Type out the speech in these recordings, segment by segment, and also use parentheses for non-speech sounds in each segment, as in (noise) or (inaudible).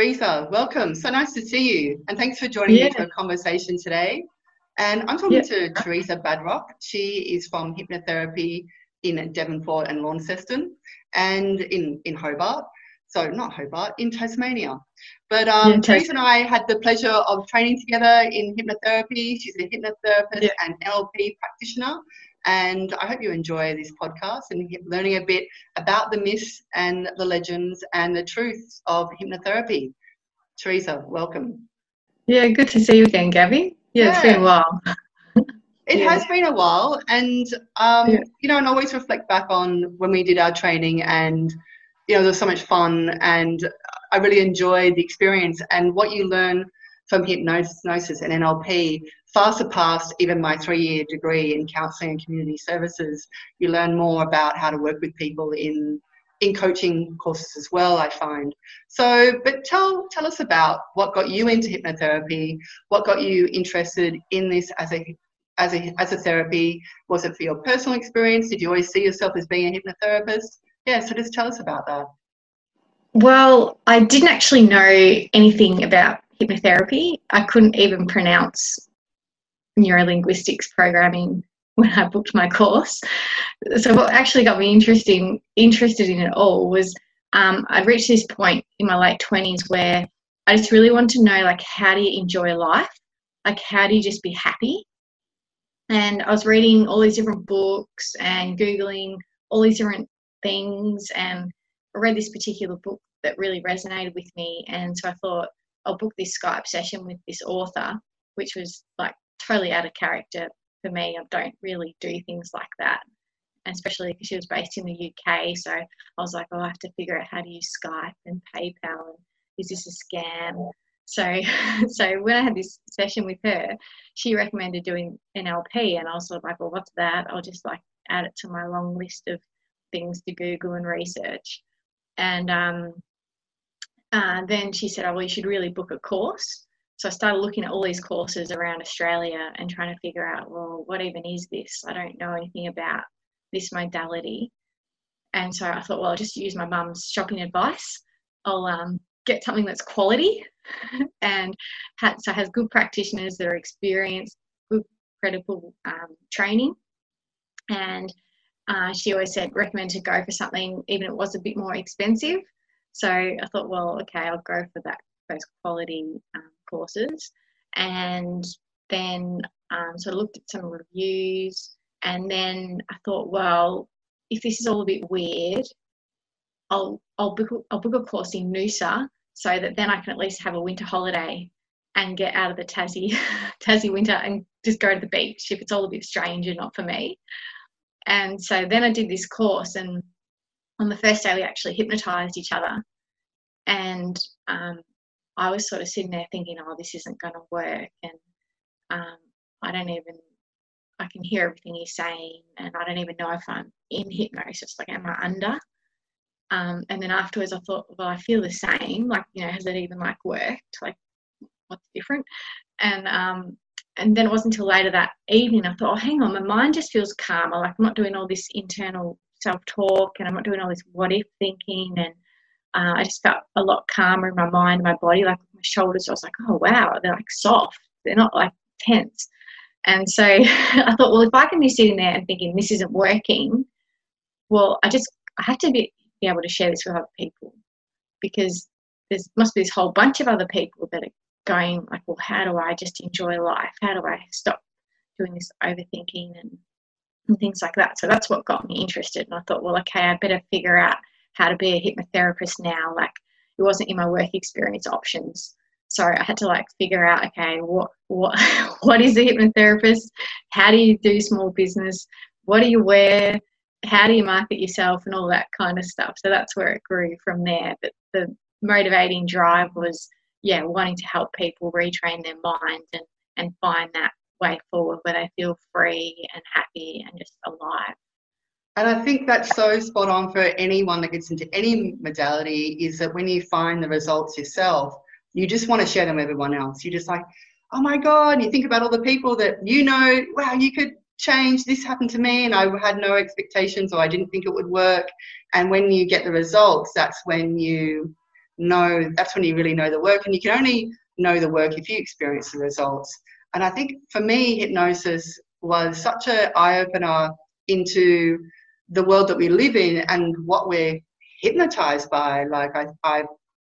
Teresa, welcome. So nice to see you. And thanks for joining yeah. me for a conversation today. And I'm talking yeah. to Teresa Badrock. She is from hypnotherapy in Devonport and Launceston and in, in Hobart. So, not Hobart, in Tasmania. But um, yeah, Teresa and I had the pleasure of training together in hypnotherapy. She's a hypnotherapist and NLP practitioner. And I hope you enjoy this podcast and learning a bit about the myths and the legends and the truths of hypnotherapy. Teresa, welcome. Yeah, good to see you again, Gabby. Yeah, yeah. it's been a while. it yeah. has been a while. And, um, yeah. you know, and always reflect back on when we did our training and, you know, there was so much fun and I really enjoyed the experience and what you learn from hypnosis and NLP far surpassed even my three year degree in counselling and community services. You learn more about how to work with people in in coaching courses as well, I find. So, but tell tell us about what got you into hypnotherapy, what got you interested in this as a as a as a therapy. Was it for your personal experience? Did you always see yourself as being a hypnotherapist? Yeah, so just tell us about that. Well, I didn't actually know anything about hypnotherapy. I couldn't even pronounce neurolinguistics programming when I booked my course. So what actually got me interesting interested in it all was um, I'd reached this point in my late twenties where I just really wanted to know like how do you enjoy life? Like how do you just be happy? And I was reading all these different books and googling all these different things and I read this particular book that really resonated with me and so I thought I'll book this Skype session with this author, which was like totally out of character for me. I don't really do things like that, especially because she was based in the UK. So I was like, oh, I have to figure out how to use Skype and PayPal. And is this a scam? So, (laughs) so when I had this session with her, she recommended doing NLP, and I was sort of like, well, what's that? I'll just like add it to my long list of things to Google and research. And um, uh, then she said, oh, well, you should really book a course. So I started looking at all these courses around Australia and trying to figure out, well, what even is this? I don't know anything about this modality. And so I thought, well, I'll just use my mum's shopping advice. I'll um, get something that's quality (laughs) and so has good practitioners that are experienced, good, credible um, training. And uh, she always said recommend to go for something even if it was a bit more expensive. So I thought, well, okay, I'll go for that those quality um, courses. And then um, so I looked at some reviews, and then I thought, well, if this is all a bit weird, I'll I'll book I'll book a course in Noosa so that then I can at least have a winter holiday and get out of the Tassie (laughs) Tassie winter and just go to the beach if it's all a bit strange and not for me. And so then I did this course, and on the first day we actually hypnotized each other, and um, I was sort of sitting there thinking, oh, this isn't going to work. And um, I don't even, I can hear everything he's saying, and I don't even know if I'm in hypnosis. Like, am I under? Um, and then afterwards, I thought, well, I feel the same. Like, you know, has it even like worked? Like, what's different? And um, and then it wasn't until later that evening I thought, oh, hang on, my mind just feels calmer. Like I'm not doing all this internal self talk, and I'm not doing all this what if thinking, and uh, I just felt a lot calmer in my mind, my body, like my shoulders. I was like, oh wow, they're like soft. They're not like tense. And so (laughs) I thought, well, if I can be sitting there and thinking this isn't working, well, I just I have to be, be able to share this with other people because there must be this whole bunch of other people that are going like, well, how do I just enjoy life? How do I stop doing this overthinking and, and things like that? So that's what got me interested. And I thought, well, okay, I better figure out how to be a hypnotherapist now. Like it wasn't in my work experience options. So I had to like figure out, okay, what what (laughs) what is a hypnotherapist? How do you do small business? What do you wear? How do you market yourself and all that kind of stuff? So that's where it grew from there. But the motivating drive was, yeah, wanting to help people retrain their mind and, and find that way forward where they feel free and happy and just alive. And I think that's so spot on for anyone that gets into any modality is that when you find the results yourself, you just want to share them with everyone else. You're just like, oh my God, you think about all the people that you know, wow, you could change. This happened to me and I had no expectations or I didn't think it would work. And when you get the results, that's when you know that's when you really know the work and you can only know the work if you experience the results and i think for me hypnosis was such an eye-opener into the world that we live in and what we're hypnotized by. Like i, I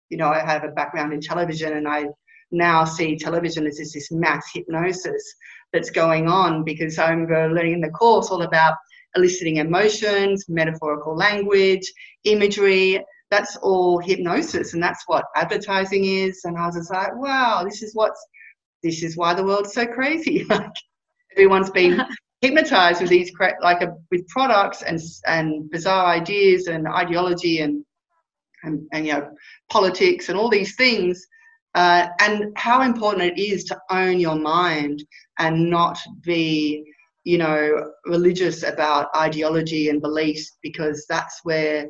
you know i have a background in television and i now see television as this mass hypnosis that's going on because i'm learning in the course all about eliciting emotions metaphorical language imagery. That's all hypnosis and that's what advertising is. And i was just like wow this is what's this is why the world's so crazy. (laughs) Like everyone's been (laughs) hypnotized with these like a, with products and and bizarre ideas and ideology and, and and, you know politics and all these things uh, and how important it is to own your mind and not be you know religious about ideology and beliefs because that's where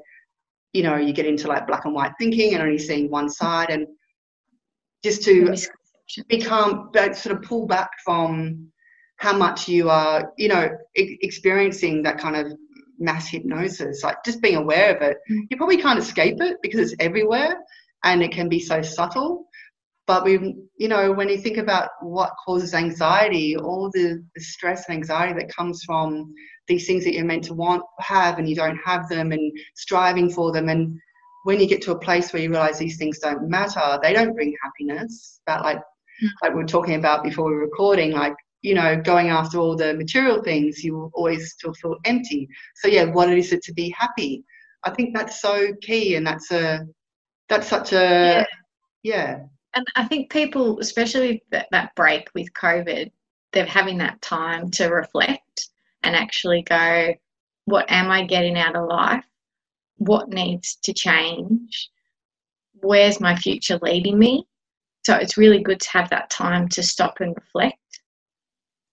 you know, you get into like black and white thinking and only seeing one side, and just to become sort of pull back from how much you are, you know, experiencing that kind of mass hypnosis, like just being aware of it. Mm. You probably can't escape it because it's everywhere and it can be so subtle. But we, you know, when you think about what causes anxiety, all the, the stress and anxiety that comes from these things that you're meant to want have and you don't have them and striving for them and when you get to a place where you realize these things don't matter they don't bring happiness that like mm. like we were talking about before we were recording like you know going after all the material things you will always still feel empty so yeah what is it to be happy i think that's so key and that's a that's such a yeah, yeah. and i think people especially that, that break with covid they're having that time to reflect and actually go, what am I getting out of life? What needs to change? Where's my future leading me? So it's really good to have that time to stop and reflect.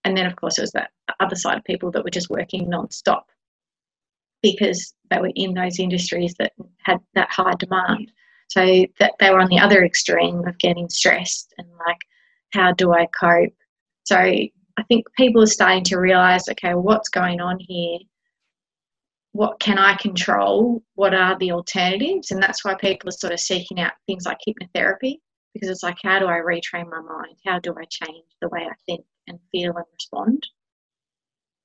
And then, of course, it was that other side of people that were just working non-stop because they were in those industries that had that high demand. So that they were on the other extreme of getting stressed and like, how do I cope? So I think people are starting to realize okay, what's going on here? What can I control? What are the alternatives? And that's why people are sort of seeking out things like hypnotherapy because it's like, how do I retrain my mind? How do I change the way I think and feel and respond?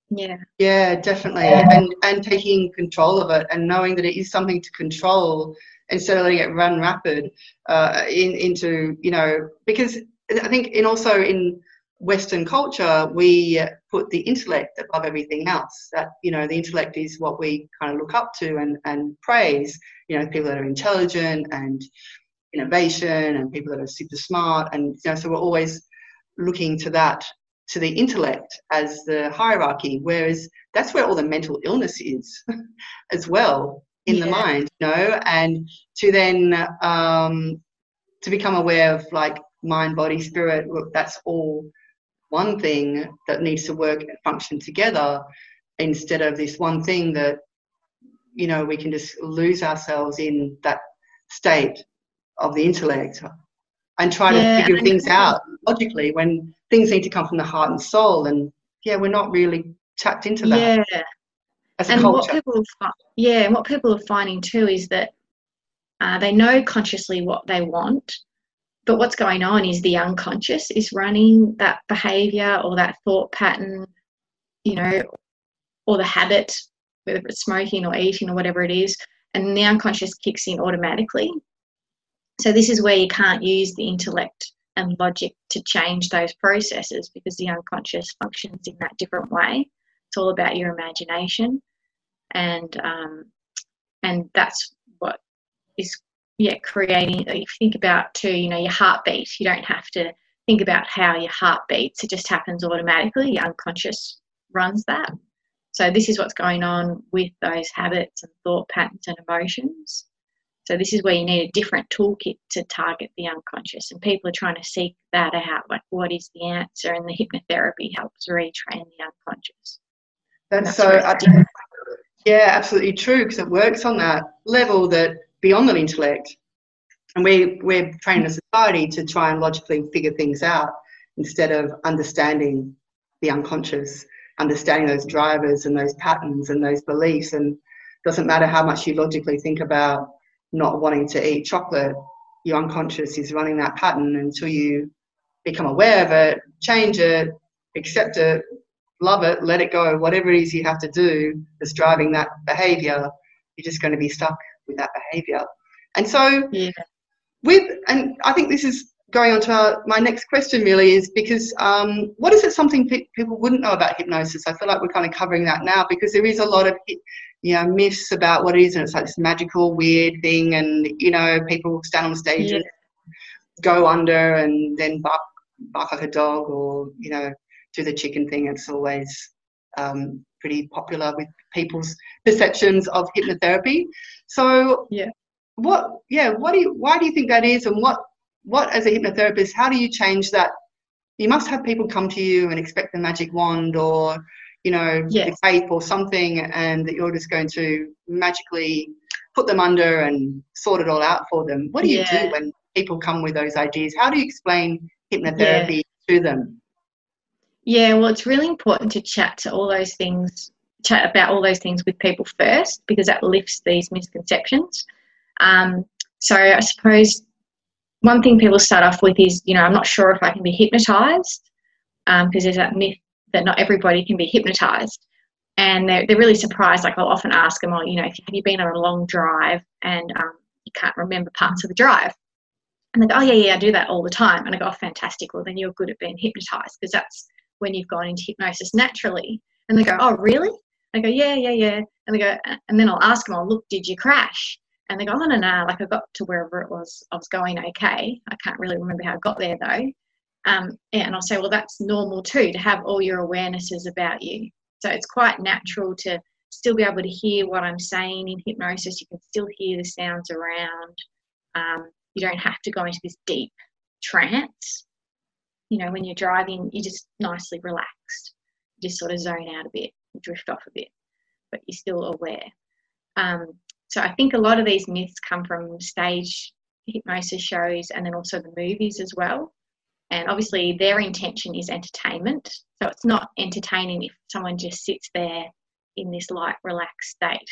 Yeah. Yeah, definitely. And and taking control of it and knowing that it is something to control instead of letting it run rapid uh, in, into, you know, because I think in also in Western culture, we put the intellect above everything else. That you know, the intellect is what we kind of look up to and, and praise. You know, people that are intelligent and innovation, and people that are super smart, and you know, so we're always looking to that to the intellect as the hierarchy. Whereas that's where all the mental illness is, (laughs) as well in yeah. the mind. You know, and to then um, to become aware of like mind, body, spirit. Look, that's all one thing that needs to work and function together instead of this one thing that you know we can just lose ourselves in that state of the intellect and try yeah, to figure things out logically when things need to come from the heart and soul and yeah we're not really tapped into that yeah and culture. what people yeah and what people are finding too is that uh, they know consciously what they want but what's going on is the unconscious is running that behavior or that thought pattern, you know, or the habit, whether it's smoking or eating or whatever it is, and the unconscious kicks in automatically. So, this is where you can't use the intellect and logic to change those processes because the unconscious functions in that different way. It's all about your imagination, and um, and that's what is yeah, creating, if you think about too, you know, your heartbeat, you don't have to think about how your heart beats, it just happens automatically. Your unconscious runs that. So, this is what's going on with those habits and thought patterns and emotions. So, this is where you need a different toolkit to target the unconscious. And people are trying to seek that out like, what is the answer? And the hypnotherapy helps retrain the unconscious. That's, that's so, yeah, absolutely true because it works on that level that beyond the intellect. And we, we're trained in a society to try and logically figure things out instead of understanding the unconscious, understanding those drivers and those patterns and those beliefs. And it doesn't matter how much you logically think about not wanting to eat chocolate, your unconscious is running that pattern until you become aware of it, change it, accept it, love it, let it go, whatever it is you have to do that's driving that behavior, you're just going to be stuck with that behavior. And so, yeah. with, and I think this is going on to our, my next question really is because um, what is it something pe- people wouldn't know about hypnosis? I feel like we're kind of covering that now because there is a lot of you know myths about what it is, and it's like this magical, weird thing, and you know people stand on stage yeah. and go under and then bark, bark like a dog, or you know do the chicken thing. It's always um, pretty popular with people's perceptions of hypnotherapy. So yeah, what yeah what do you why do you think that is, and what what as a hypnotherapist how do you change that? You must have people come to you and expect the magic wand or you know yes. faith or something, and that you're just going to magically put them under and sort it all out for them. What do you yeah. do when people come with those ideas? How do you explain hypnotherapy yeah. to them? Yeah, well, it's really important to chat to all those things, chat about all those things with people first because that lifts these misconceptions. Um, so I suppose one thing people start off with is, you know, I'm not sure if I can be hypnotized because um, there's that myth that not everybody can be hypnotized. And they're, they're really surprised. Like I'll often ask them, oh, you know, have you been on a long drive and um, you can't remember parts of the drive? And they go, oh, yeah, yeah, I do that all the time. And I go, oh, fantastic. Well, then you're good at being hypnotized because that's when you've gone into hypnosis naturally. And they go, oh, really? I go, yeah, yeah, yeah. And they go, and then I'll ask them, oh, look, did you crash? And they go, oh, no, no, like I got to wherever it was, I was going okay. I can't really remember how I got there though. Um, and I'll say, well, that's normal too, to have all your awarenesses about you. So it's quite natural to still be able to hear what I'm saying in hypnosis. You can still hear the sounds around. Um, you don't have to go into this deep trance you know, when you're driving, you're just nicely relaxed. You just sort of zone out a bit, drift off a bit, but you're still aware. Um, so I think a lot of these myths come from stage hypnosis shows and then also the movies as well. And obviously, their intention is entertainment. So it's not entertaining if someone just sits there in this light, relaxed state,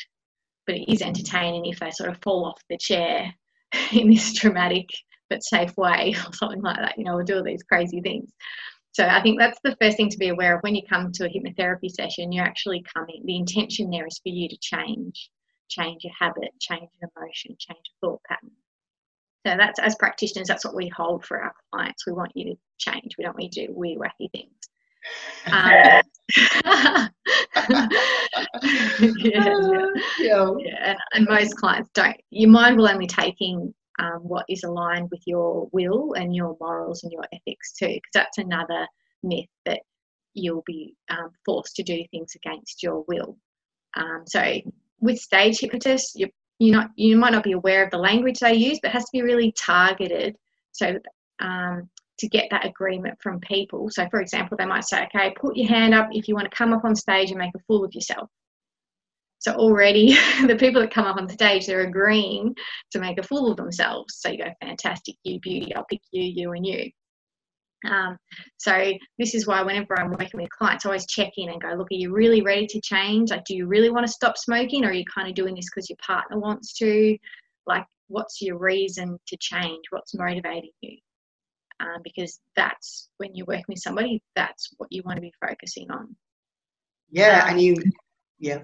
but it is entertaining if they sort of fall off the chair (laughs) in this dramatic but safe way or something like that, you know, or do all these crazy things. So I think that's the first thing to be aware of when you come to a hypnotherapy session. You're actually coming. The intention there is for you to change, change your habit, change your emotion, change your thought pattern. So that's as practitioners, that's what we hold for our clients. We want you to change. We don't want you to do weird, wacky things. (laughs) Um, (laughs) yeah, yeah. yeah. And, and most clients don't. Your mind will only take in um, what is aligned with your will and your morals and your ethics too, because that's another myth that you'll be um, forced to do things against your will. Um, so with stage hypnotists, you you not you might not be aware of the language they use, but it has to be really targeted. So um, to get that agreement from people. So for example, they might say, okay, put your hand up if you want to come up on stage and make a fool of yourself. So already (laughs) the people that come up on stage, they're agreeing to make a fool of themselves. So you go, fantastic, you beauty, I'll pick you, you and you. Um, so this is why whenever I'm working with clients, I always check in and go, look, are you really ready to change? Like, do you really want to stop smoking or are you kind of doing this because your partner wants to? Like, what's your reason to change? What's motivating you? Um, because that's when you're working with somebody, that's what you want to be focusing on. Yeah, um, and you, yeah.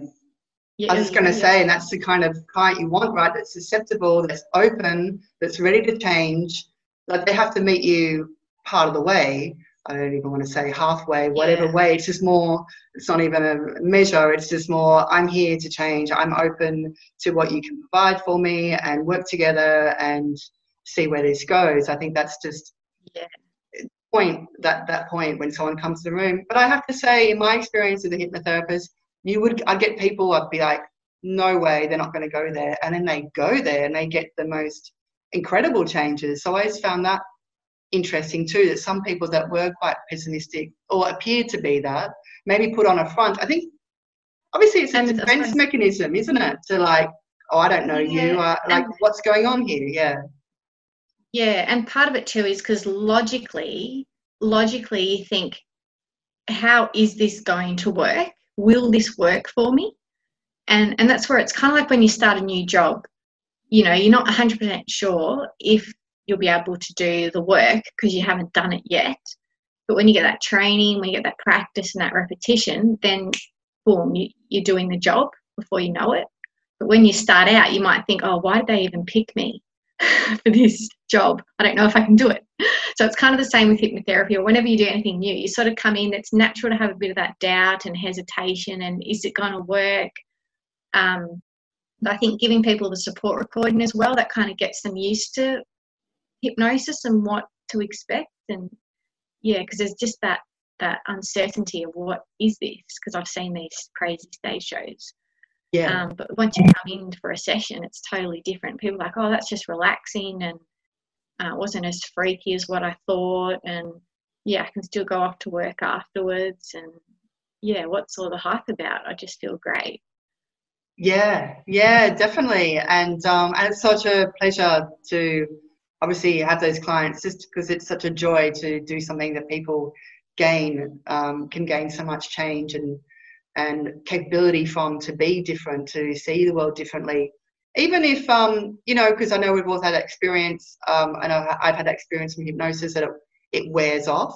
Yeah, I was just going to yeah. say, and that's the kind of client you want, right? That's susceptible, that's open, that's ready to change. Like they have to meet you part of the way. I don't even want to say halfway, whatever yeah. way. It's just more, it's not even a measure. It's just more, I'm here to change. I'm open to what you can provide for me and work together and see where this goes. I think that's just yeah. point that that point when someone comes to the room. But I have to say, in my experience as a hypnotherapist, you would I get people I'd be like, no way, they're not going to go there, and then they go there and they get the most incredible changes. So I always found that interesting too. That some people that were quite pessimistic or appeared to be that maybe put on a front. I think obviously it's a and defense mechanism, isn't it? To like, oh, I don't know yeah. you. Uh, like, and what's going on here? Yeah. Yeah, and part of it too is because logically, logically, you think, how is this going to work? will this work for me? And, and that's where it's kind of like when you start a new job, you know, you're not 100% sure if you'll be able to do the work because you haven't done it yet. But when you get that training, when you get that practice and that repetition, then boom, you, you're doing the job before you know it. But when you start out, you might think, oh, why did they even pick me (laughs) for this job? I don't know if I can do it. So it's kind of the same with hypnotherapy or whenever you do anything new, you sort of come in, it's natural to have a bit of that doubt and hesitation and is it going to work? Um, but I think giving people the support recording as well, that kind of gets them used to hypnosis and what to expect. And yeah, because there's just that that uncertainty of what is this? Because I've seen these crazy stage shows. Yeah. Um, but once you come in for a session, it's totally different. People are like, oh, that's just relaxing and uh, wasn't as freaky as what I thought. And yeah, I can still go off to work afterwards. And yeah, what's all the hype about? I just feel great. Yeah, yeah, definitely. And um, and it's such a pleasure to obviously have those clients just because it's such a joy to do something that people gain um, can gain so much change and and capability from to be different to see the world differently. Even if um you know because i know we've all had experience um i know i've had experience from hypnosis that it, it wears off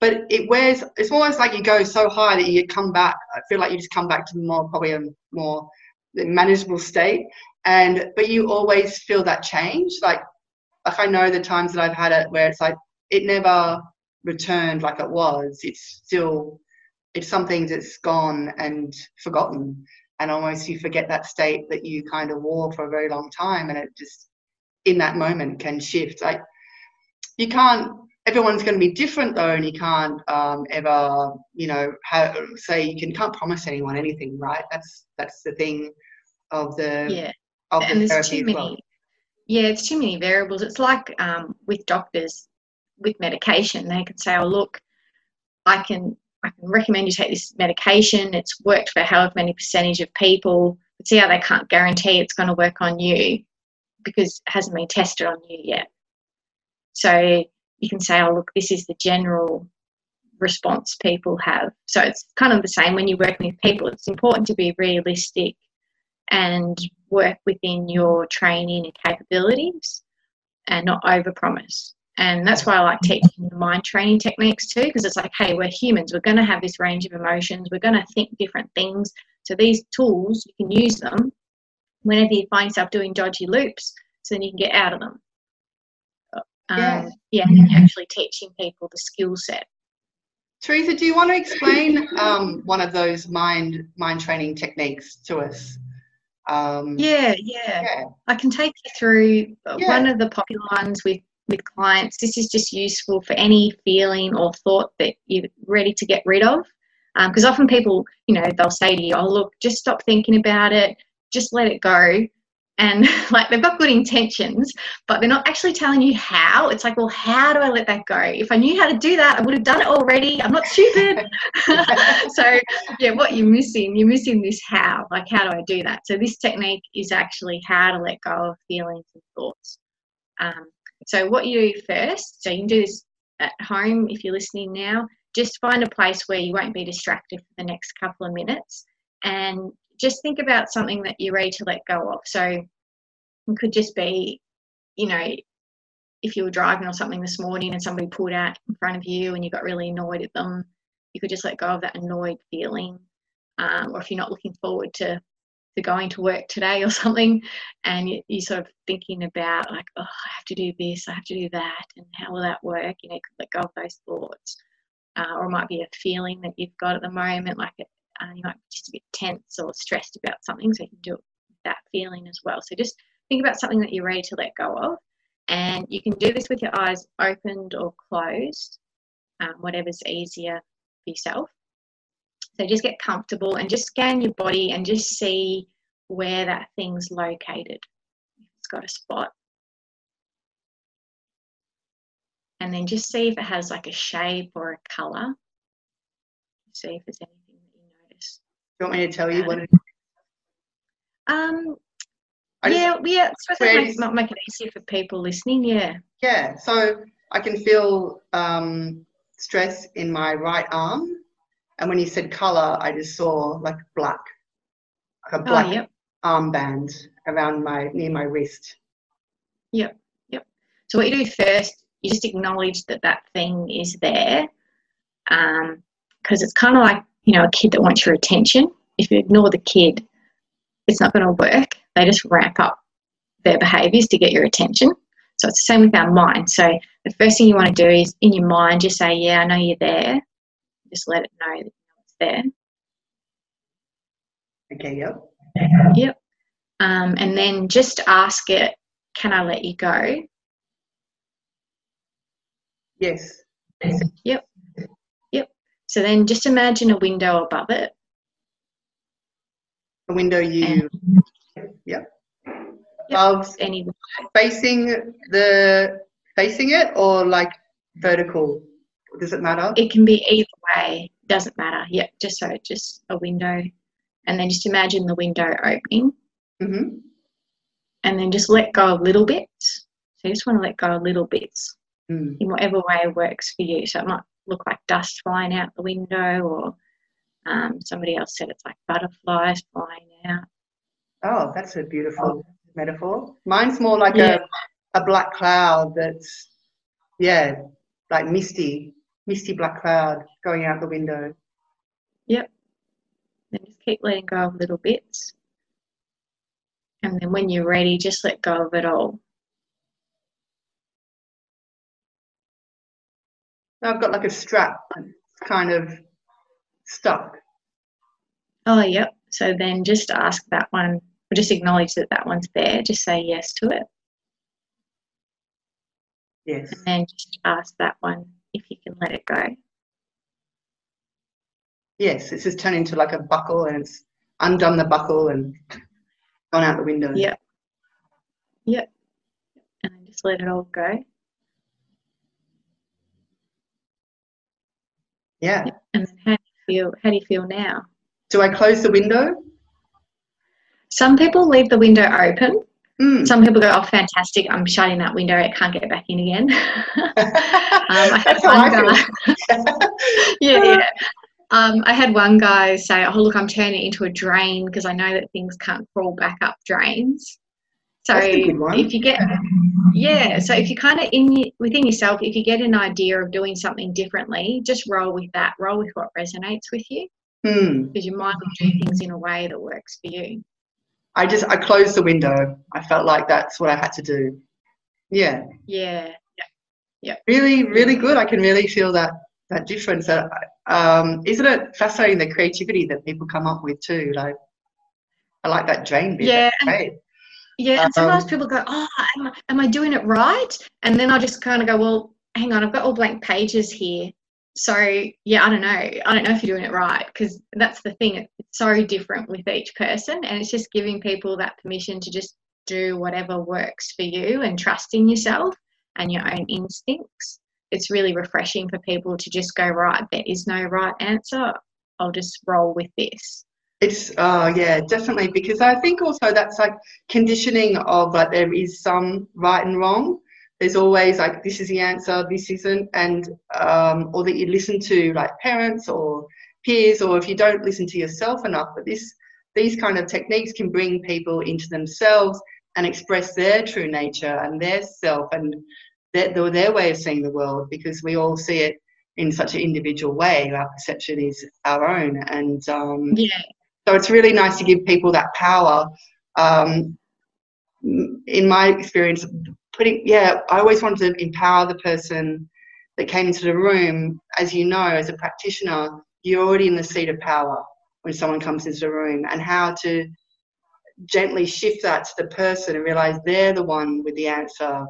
but it wears it's almost like you go so high that you come back i feel like you just come back to more probably a more manageable state. And but you always feel that change like like i know the times that i've had it where it's like it never returned like it was. It's still it's something that's gone and forgotten. And almost you forget that state that you kind of wore for a very long time and it just in that moment can shift. Like you can't everyone's going to be different though and you can't um, ever you know have, say you can can't promise anyone anything right? That's that's the thing of the yeah. of and the there's therapy too many well. Yeah it's too many variables. It's like um, with doctors with medication they can say oh look i can i can recommend you take this medication. It's worked for however many percentage of people but see how they can't guarantee it's going to work on you because it hasn't been tested on you yet. So you can say oh look this is the general response people have. So it's kind of the same when you're working with people. It's important to be realistic and work within your training and capabilities and not overpromise. And that's why I like teaching the mind training techniques too, because it's like, hey, we're humans. We're going to have this range of emotions. We're going to think different things. So these tools, you can use them whenever you find yourself doing dodgy loops, so then you can get out of them. Um, Yeah. yeah, and actually teaching people the skill set. Teresa, do you want to explain um, one of those mind mind training techniques to us? Um, Yeah, yeah. yeah. I can take you through uh, Yeah. one of the popular ones with with clients. This is just useful for any feeling or thought that you're ready to get rid of. Because often people, you know, they'll say to you, "Oh, look, just stop thinking about it. Just let it go." And (laughs) like they've got good intentions, but they're not actually telling you how. It's like, well, how do I let that go? If I knew how to do that, I would have done it already. I'm not stupid. (laughs) so yeah, what you're missing, you're missing this how. Like, how do I do that? So this technique is actually how to let go of feelings and thoughts. Um, so what you do first, so you can do this at home if you're listening now. Just find a place where you won't be distracted for the next couple of minutes, and just think about something that you're ready to let go of. So it could just be, you know, if you were driving or something this morning and somebody pulled out in front of you and you got really annoyed at them, you could just let go of that annoyed feeling. Um, or if you're not looking forward to to going to work today or (laughs) something, and you, you're sort of thinking about like, oh, I have to do this, I have to do that, and how will that work? You know, you could let go of those thoughts. Uh, or it might be a feeling that you've got at the moment, like uh, you might be just a bit tense or stressed about something, so you can do that feeling as well. So just think about something that you're ready to let go of, and you can do this with your eyes opened or closed, um, whatever's easier for yourself. So just get comfortable and just scan your body and just see where that thing's located. It's got a spot. And then just see if it has like a shape or a colour. See if there's anything that you notice. Do you want me to tell you what it Um, I just- yeah, yeah, suppose that might make it easier for people listening. Yeah. Yeah, so I can feel um, stress in my right arm. And when you said color, I just saw like black, like a Oh, black yep. armband around my near my wrist. Yep, yep. So what you do first, you just acknowledge that that thing is there, because um, it's kind of like you know a kid that wants your attention. If you ignore the kid, it's not going to work. They just ramp up their behaviours to get your attention. So it's the same with our mind. So the first thing you want to do is in your mind, just say, "Yeah, I know you're there." Just let it know that you know it's there. Okay. Yep. Yep. Um, and then just ask it, "Can I let you go?" Yes. Yep. So then just imagine a window above it. A window you. And, yep. Above any facing the facing it or like vertical. Does it matter? It can be either way. Doesn't matter. Yep. Just so just a window, and then just imagine the window opening. Mm-hmm. And then just let go a little bit. So you just want to let go a little bits mm. in whatever way works for you. So it might look like dust flying out the window, or um, somebody else said it's like butterflies flying out. Oh, that's a beautiful oh. metaphor. Mine's more like yeah. a, a black cloud that's, yeah, like misty, misty black cloud going out the window. Yep. Then just keep letting go of little bits. And then when you're ready, just let go of it all. I've got like a strap kind of stuck. Oh, yep. So then just ask that one, or just acknowledge that that one's there. Just say yes to it. Yes. And then just ask that one if you can let it go. Yes, it's just turned into like a buckle and it's undone the buckle and gone out the window. Yep. Yep. And then just let it all go. Yeah. And how do you feel? How do you feel now? Do I close the window? Some people leave the window open. Mm. Some people go, "Oh, fantastic! I'm shutting that window. It can't get back in again." (laughs) um, I had one guy. (laughs) yeah, yeah. Um, I had one guy say, "Oh, look, I'm turning it into a drain because I know that things can't crawl back up drains." So if you get, yeah, so if you kind of in within yourself, if you get an idea of doing something differently, just roll with that. Roll with what resonates with you, hmm. because your mind will do things in a way that works for you. I just I closed the window. I felt like that's what I had to do. Yeah. Yeah. Yeah. Yeah. Really, really good. I can really feel that that difference. That um, isn't it fascinating the creativity that people come up with too? Like I like that drain bit. Yeah. Yeah, and sometimes um, people go, "Oh, am I, am I doing it right?" And then I just kind of go, "Well, hang on, I've got all blank pages here." So yeah, I don't know. I don't know if you're doing it right because that's the thing. It's so different with each person, and it's just giving people that permission to just do whatever works for you and trusting yourself and your own instincts. It's really refreshing for people to just go, right, there is no right answer. I'll just roll with this. It's oh yeah, definitely because I think also that's like conditioning of like there is some right and wrong. There's always like this is the answer, this isn't, and um, or that you listen to like parents or peers, or if you don't listen to yourself enough. But this these kind of techniques can bring people into themselves and express their true nature and their self and their, their way of seeing the world because we all see it in such an individual way. Our perception is our own, and um, yeah. So it's really nice to give people that power. Um, in my experience, putting yeah, I always wanted to empower the person that came into the room. As you know, as a practitioner, you're already in the seat of power when someone comes into the room, and how to gently shift that to the person and realize they're the one with the answer.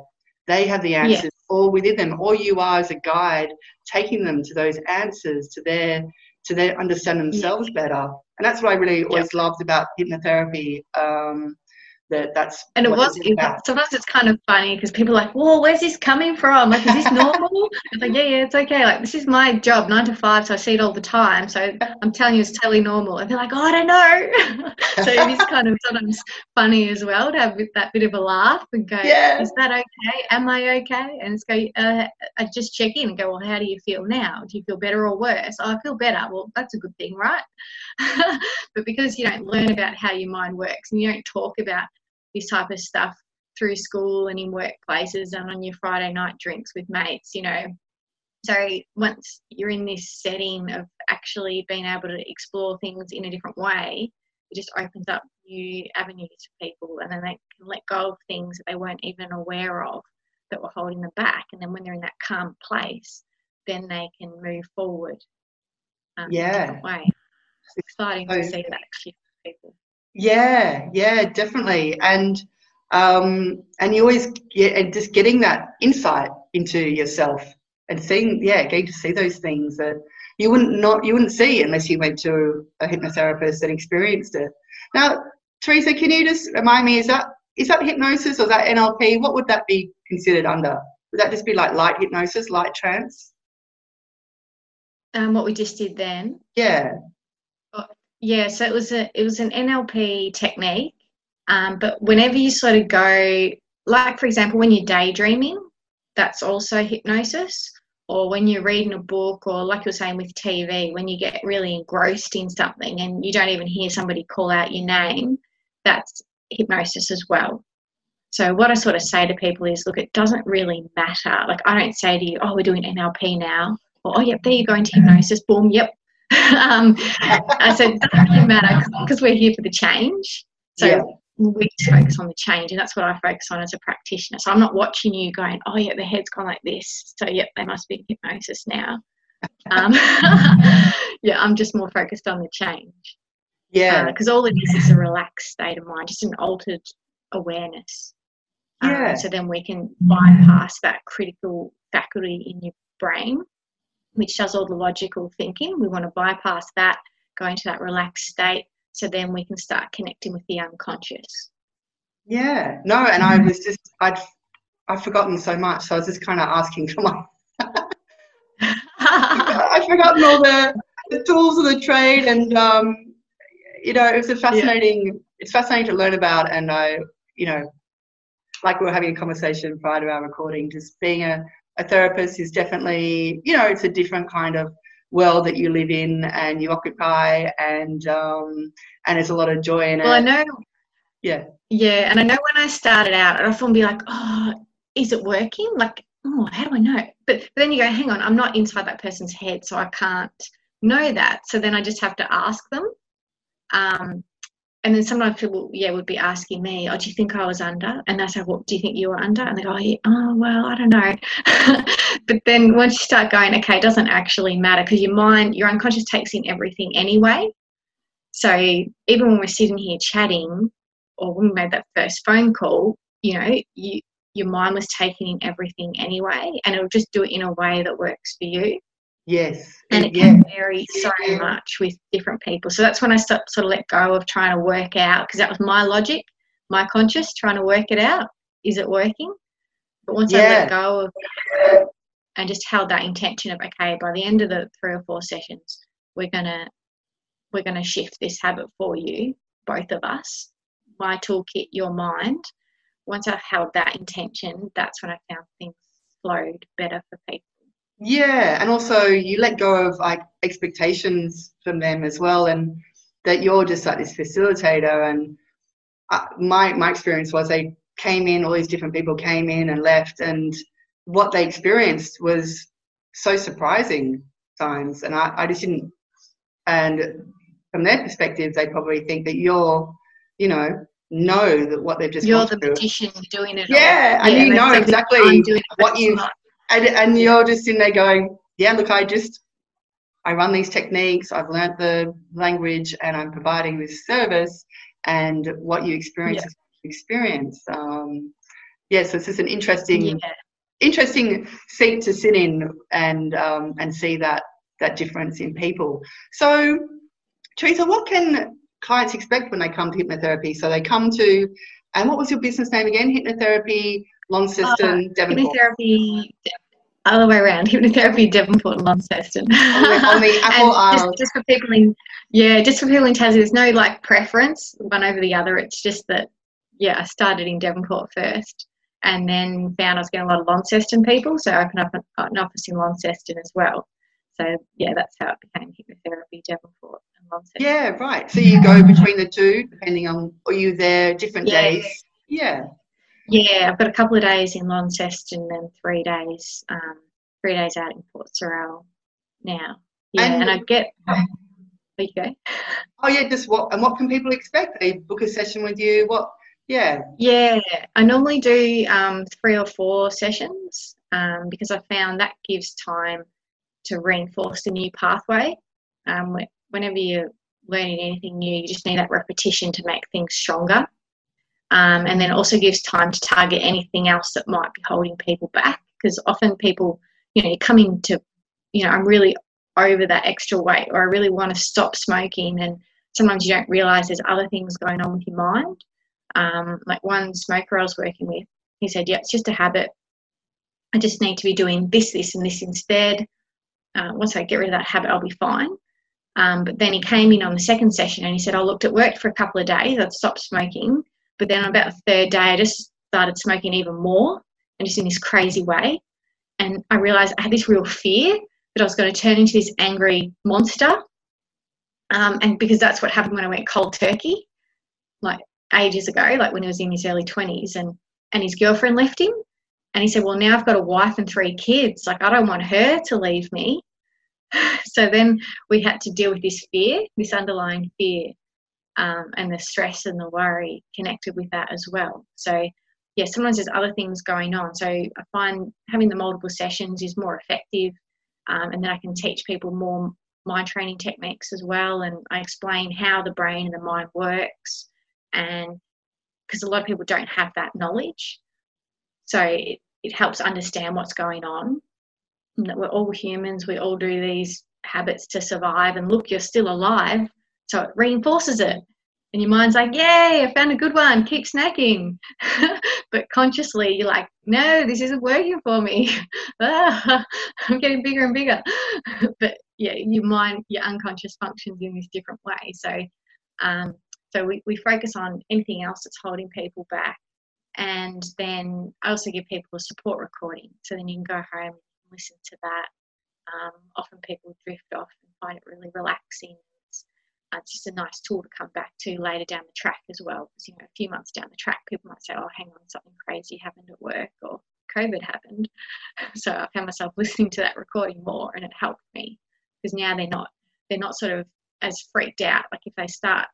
They have the answers yeah. all within them. All you are as a guide, taking them to those answers, to their to their understand themselves yeah. better and that's what I really always yep. loved about hypnotherapy. Um, that that's and it was it, sometimes it's kind of funny because people are like whoa where's this coming from? Like is this (laughs) normal? It's like yeah yeah it's okay. Like this is my job nine to five so i see it all the time. So i'm telling you it's totally normal. And they're like oh i don't know. (laughs) So it is (laughs) kind of sometimes funny as well to have that bit of a laugh and go yeah. is that okay? Am i okay? And it's go uh, i just check in and go well how do you feel now? Do you feel better or worse? Oh, i feel better. Well that's a good thing right (laughs) but because you don't learn about how your mind works and you don't talk about this type of stuff through school and in workplaces and on your Friday night drinks with mates, you know. So once you're in this setting of actually being able to explore things in a different way, it just opens up new avenues for people and then they can let go of things that they weren't even aware of that were holding them back. And then when they're in that calm place, then they can move forward um, yeah. In a way. It's exciting to see that shift people. Yeah, yeah, definitely. And um, and you always get and just getting that insight into yourself and seeing, yeah, getting to see those things that you wouldn't not you wouldn't see unless you went to a hypnotherapist and experienced it. Now, Teresa, can you just remind me, is that is that hypnosis or is that NLP? What would that be considered under? Would that just be like light hypnosis, light trance? Um, what we just did then. Yeah. Yeah, so it was a it was an NLP technique, um, but whenever you sort of go, like for example, when you're daydreaming, that's also hypnosis. Or when you're reading a book, or like you're saying with TV, when you get really engrossed in something and you don't even hear somebody call out your name, that's hypnosis as well. So what I sort of say to people is, look, it doesn't really matter. Like I don't say to you, oh, we're doing NLP now, or oh, yep, there you go into hypnosis. Boom, yep. (laughs) um, I said, it doesn't really matter because we're here for the change. So yeah. we just focus on the change, and that's what I focus on as a practitioner. So I'm not watching you going, oh yeah, the head's gone like this. So yep, they must be in hypnosis now. Um, (laughs) yeah, I'm just more focused on the change. Yeah. Because uh, all it is is a relaxed state of mind, just an altered awareness. Um, yeah. Um, so then we can bypass that critical faculty in your brain, which does all the logical thinking. We want to bypass that, go into that relaxed state, so then we can start connecting with the unconscious. Yeah. No, and I was just I'd I've forgotten so much, so I was just kind of asking for my. (laughs) I've forgotten all the, the tools of the trade, and um, you know, it was a fascinating. Yeah. It's fascinating to learn about, and I, you know, like we were having a conversation prior to our recording, just being a, a therapist is definitely, you know, it's a different kind of world that you live in and you occupy, and um, and there's a lot of joy in well, it. Well, I know. Yeah. Yeah, and I know when I started out, I'd often be like, oh, is it working? Like, oh, how do I know? But, but then you go, hang on, I'm not inside that person's head, so I can't know that. So then I just have to ask them. Um, and then sometimes people, yeah, would be asking me, "Oh, do you think I was under?" And I say, "What do you think you were under?" And they go, "Oh, yeah, oh well, I don't know." (laughs) but then once you start going, okay, it doesn't actually matter because your mind, your unconscious takes in everything anyway. So even when we're sitting here chatting, or when we made that first phone call, you know, you your mind was taking in everything anyway, and it'll just do it in a way that works for you. Yes. And it can vary so much with different people. So that's when I sort of let go of trying to work out, because that was my logic, my conscious, trying to work it out. Is it working? But once yeah. I let go of and just held that intention of, okay, by the end of the three or four sessions, we're gonna we're gonna shift this habit for you, both of us. My toolkit, your mind. Once I've held that intention, that's when I found things flowed better for people. Yeah, and also you let go of like expectations from them as well, and that you're just like this facilitator. And uh, my my experience was they came in, all these different people came in and left, and what they experienced was so surprising times, and I, I just didn't. And from their perspective, they probably think that you're, you know, know that what they've just you're the magician doing it. Yeah, all. and yeah, you know exactly what you've and, and you're just in there going, yeah, look, I just, I run these techniques, I've learnt the language, and I'm providing this service, and what you experience yeah. is experience. Um, yeah, so it's just an interesting, yeah. interesting seat to sit in and um, and see that that difference in people. So, Teresa, what can clients expect when they come to hypnotherapy? So they come to, and what was your business name again? Hypnotherapy Launceston, uh, Devonport. Hypnotherapy, all the way around. (laughs) Hypnotherapy, Devonport, and Launceston. On the, (laughs) Apple just, just, for people in, yeah, just for people in Tassie, there's no like preference one over the other. It's just that, yeah, I started in Devonport first, and then found I was getting a lot of Launceston people, so I opened up an, an office in Launceston as well. So yeah, that's how it became hypnotherapy, Devonport and Launceston. Yeah, right. So you go between the two, depending on, are you there different yeah. days? Yeah. Yeah, I've got a couple of days in Launceston and then three days, um, three days out in Port Sorell now. Yeah, and, and I get. (laughs) There you go. Oh yeah, just what and what can people expect? They book a session with you. What? Yeah. Yeah, I normally do um, three or four sessions um, because I found that gives time to reinforce the new pathway. Um, whenever you're learning anything new, you just need that repetition to make things stronger. Um, and then also gives time to target anything else that might be holding people back because often people, you know, you're coming to, you know, I'm really over that extra weight or I really want to stop smoking and sometimes you don't realize there's other things going on with your mind. Um, like one smoker I was working with, he said, yeah, it's just a habit. I just need to be doing this, this, and this instead. Uh, once I get rid of that habit, I'll be fine. Um, but then he came in on the second session and he said, I looked, it worked for a couple of days. i've stopped smoking. But then on about the third day, I just started smoking even more and just in this crazy way. And I realized I had this real fear that I was going to turn into this angry monster. Um, and because that's what happened when I went cold turkey, like ages ago, like when he was in his early 20s, and, and his girlfriend left him. And he said, Well, now I've got a wife and three kids. Like, I don't want her to leave me. (laughs) so then we had to deal with this fear, this underlying fear, um, and the stress and the worry connected with that as well. So, yeah, sometimes there's other things going on. So I find having the multiple sessions is more effective, um, and then I can teach people more mind training techniques as well, and I explain how the brain and the mind works, and because a lot of people don't have that knowledge, so it, it helps understand what's going on that we're all humans, we all do these habits to survive, and look, you're still alive. So it reinforces it. And your mind's like, yay, I found a good one, keep snacking. (laughs) but consciously, you're like, no, this isn't working for me. (laughs) (laughs) I'm getting bigger and bigger. but yeah, your mind, your unconscious functions in this different way. So, um, so we, we focus on anything else that's holding people back. And then I also give people a support recording. So then you can go home and listen to that. Um, often people drift off and find it really relaxing. It's, uh, just a nice tool to come back to later down the track as well. Because you know, a few months down the track, people might say, "Oh, hang on, something crazy happened at work," or COVID happened. (laughs) So I found myself (laughs) listening to that recording more, and it helped me because now they're not they're not sort of as freaked out. Like if they start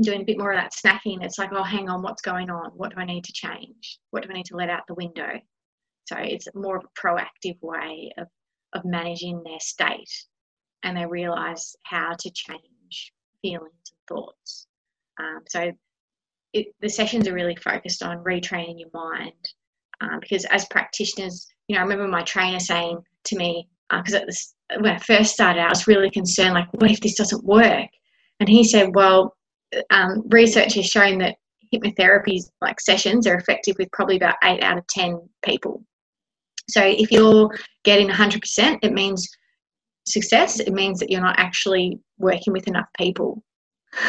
doing a bit more of that snacking, it's like, oh, hang on, what's going on? What do I need to change? What do I need to let out the window? So it's more of a proactive way of, of managing their state and they realize how to change feelings and thoughts. Um, so it, the sessions are really focused on retraining your mind um, because as practitioners, you know, I remember my trainer saying to me, because uh, when I first started out, I was really concerned, like, what if this doesn't work? And he said, well, um, research has shown that hypnotherapy like sessions are effective with probably about eight out of 10 people. So if you're getting 100%, it means success. It means that you're not actually working with enough people. (laughs)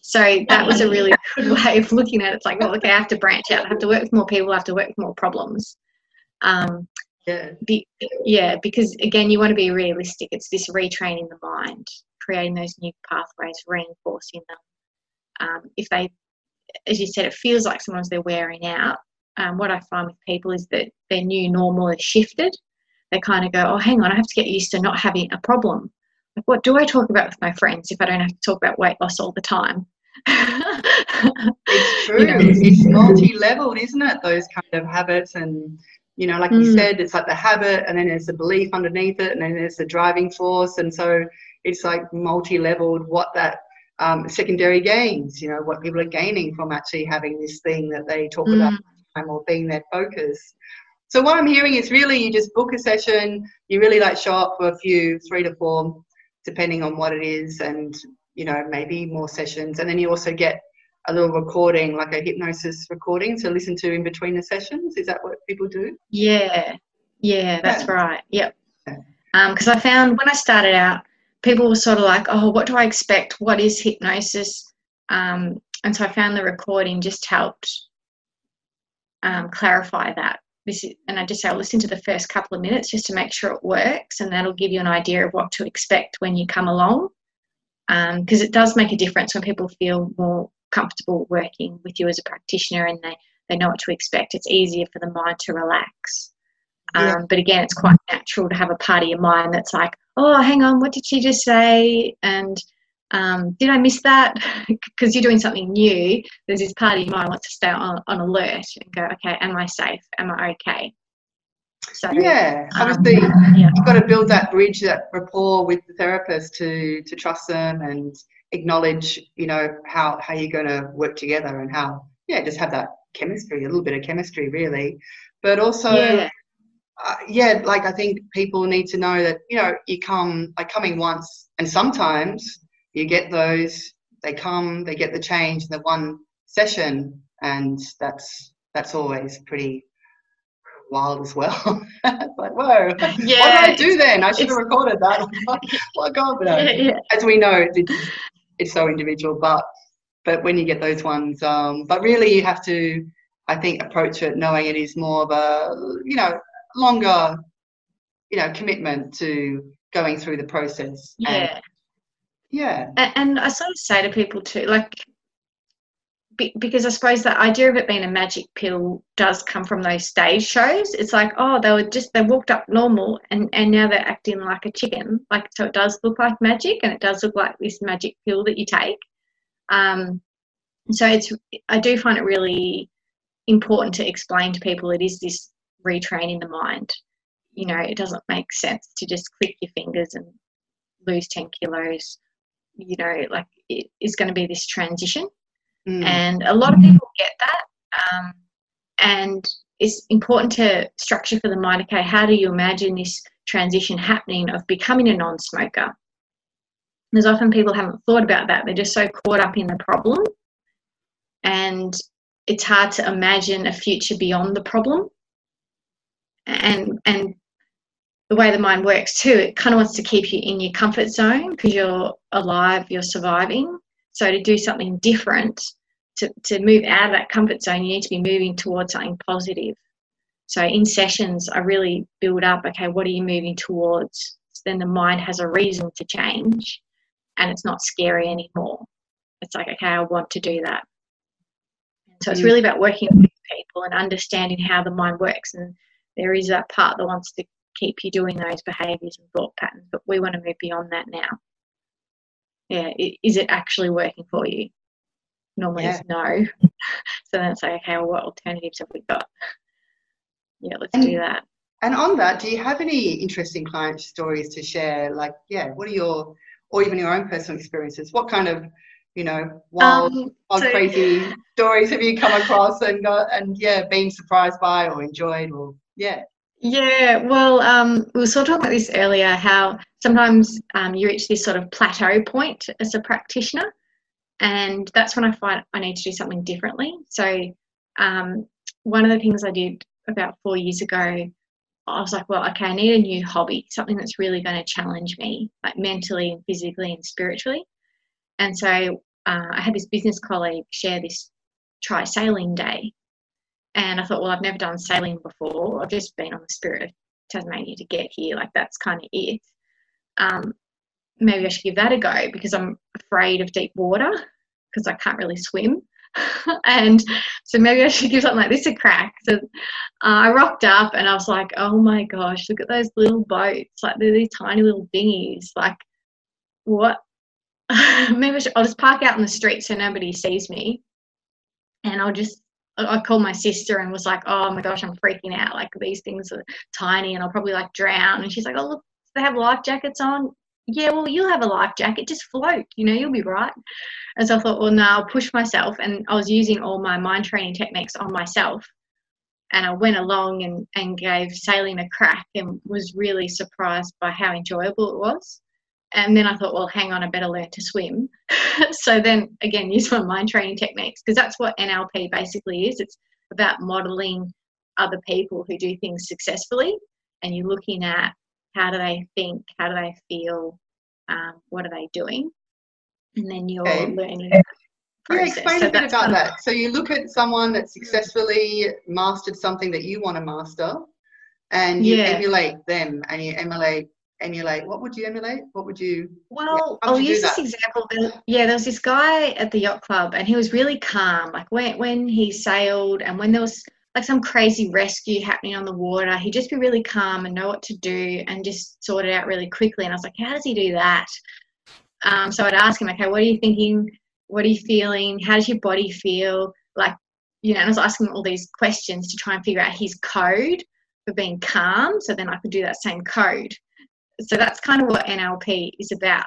So that was a really (laughs) good way of looking at it. It's like, well, okay, I have to branch out. I have to work with more people. I have to work with more problems. Um, yeah. Be, yeah, because again, you want to be realistic. It's this retraining the mind, creating those new pathways, reinforcing them. Um, if they, as you said, it feels like sometimes they're wearing out um, what I find with people is that their new normal is shifted. They kind of go, oh, hang on, I have to get used to not having a problem. What do I talk about with my friends if I don't have to talk about weight loss all the time? (laughs) it's true. You know, it's multi-leveled, isn't it? Those kind of habits and you know, like mm. you said, it's like the habit, and then there's the belief underneath it, and then there's the driving force, and so it's like multi-leveled. What that um, secondary gains, you know, what people are gaining from actually having this thing that they talk mm. about time or being their focus. So what I'm hearing is really you just book a session, you really like show up for a few, three to four, depending on what it is, and you know maybe more sessions, and then you also get a little recording, like a hypnosis recording, to listen to in between the sessions. Is that what people do? Yeah, yeah, that's yeah. right. Yep. Because um, I found when I started out, people were sort of like, "Oh, what do I expect? What is hypnosis?" Um, and so I found the recording just helped um, clarify that. This is, and I just say, I'll listen to the first couple of minutes just to make sure it works, and that'll give you an idea of what to expect when you come along. Because um, it does make a difference when people feel more comfortable working with you as a practitioner and they, they know what to expect. It's easier for the mind to relax. Yeah. Um, but again, it's quite natural to have a part of your mind that's like, oh, hang on, what did she just say? And um, did I miss that? (laughs) Because you're doing something new. There's this part of your mind wants to stay on, on alert and go, okay, am I safe? Am I okay? So yeah, obviously um, yeah. you've got to build that bridge, that rapport with the therapist to to trust them and acknowledge, you know, how how you're going to work together and how yeah, just have that chemistry, a little bit of chemistry, really. But also, yeah. Uh, yeah, like I think people need to know that you know you come like coming once, and sometimes you get those. They come, they get the change in the one session, and that's that's always pretty wild as well. (laughs) like, whoa, yeah. what did I do then? I should have recorded that. oh God, but yeah, yeah. as we know, it's, it's so individual. But but when you get those ones, um, but really you have to, I think, approach it knowing it is more of a you know longer, you know, commitment to going through the process. Yeah. And, yeah. And, I sort of say to people too, like because I suppose the idea of it being a magic pill does come from those stage shows. It's like, oh, they were just they walked up normal, and and now they're acting like a chicken. Like so, it does look like magic, and it does look like this magic pill that you take. Um, so it's I do find it really important to explain to people it is this retraining the mind. You know, it doesn't make sense to just click your fingers and lose ten kilos. You know, like it is going to be this transition Mm. And a lot of people get that. Um, and it's important to structure for the mind okay, how do you imagine this transition happening of becoming a non smoker? Because often people haven't thought about that. They're just so caught up in the problem. And it's hard to imagine a future beyond the problem. And, and the way the mind works too, it kind of wants to keep you in your comfort zone because you're alive, you're surviving. So to do something different to, to move out of that comfort zone, you need to be moving towards something positive. So in sessions, I really build up, okay, what are you moving towards? So then the mind has a reason to change and it's not scary anymore. It's like, okay, I want to do that. So it's really about working with people and understanding how the mind works. And there is that part that wants to keep you doing those behaviors and thought patterns, but we want to move beyond that now. Yeah, is it actually working for you? normally yeah. is no. (laughs) so then it's like, okay, well, what alternatives have we got? Yeah, let's and, do that. And on that, do you have any interesting client stories to share? Like, yeah, what are your, or even your own personal experiences? What kind of, you know, wild, um, wild so, crazy (laughs) stories have you come across and got, and yeah, been surprised by or enjoyed or, yeah. Yeah, well, um, we were sort of talking about this earlier how sometimes um, you reach this sort of plateau point as a practitioner and that's when I find I need to do something differently. So, um, one of the things I did about four years ago, I was like, well, okay, I need a new hobby, something that's really going to challenge me, like mentally and physically and spiritually. And so, uh, I had this business colleague share this try sailing day. And I thought, well, I've never done sailing before. I've just been on the Spirit of Tasmania to get here. Like, that's kind of it. Um, maybe I should give that a go because I'm afraid of deep water because I can't really swim. (laughs) and so maybe I should give something like this a crack. So uh, I rocked up and I was like, oh my gosh, look at those little boats. Like they're these tiny little dinghies. Like, what? (laughs) maybe I should, I'll just park out in the street so nobody sees me. And I'll just, I called my sister and was like, oh my gosh, I'm freaking out. Like these things are tiny and I'll probably like drown. And she's like, oh, look, they have life jackets on yeah, well, you'll have a life jacket, just float, you know, you'll be right. And so I thought, well, now I'll push myself. And I was using all my mind training techniques on myself. And I went along and, and gave sailing a crack and was really surprised by how enjoyable it was. And then I thought, well, hang on, I better learn to swim. (laughs) so then again, use my mind training techniques because that's what NLP basically is. It's about modeling other people who do things successfully and you're looking at how do they think? How do they feel? Um, what are they doing? And then you're okay. learning. Yeah, explain so a bit about that. So you look at someone that successfully mastered something that you want to master, and you yeah. emulate them, and you emulate emulate? What would you emulate? What would you? Well, yeah, I'll use this example. Yeah, there was this guy at the yacht club, and he was really calm. Like when when he sailed, and when there was like some crazy rescue happening on the water, he'd just be really calm and know what to do, and just sort it out really quickly. And I was like, how does he do that? Um, so I'd ask him, okay, what are you thinking? What are you feeling? How does your body feel? Like, you know, and I was asking all these questions to try and figure out his code for being calm. So then I could do that same code so that's kind of what NLP is about.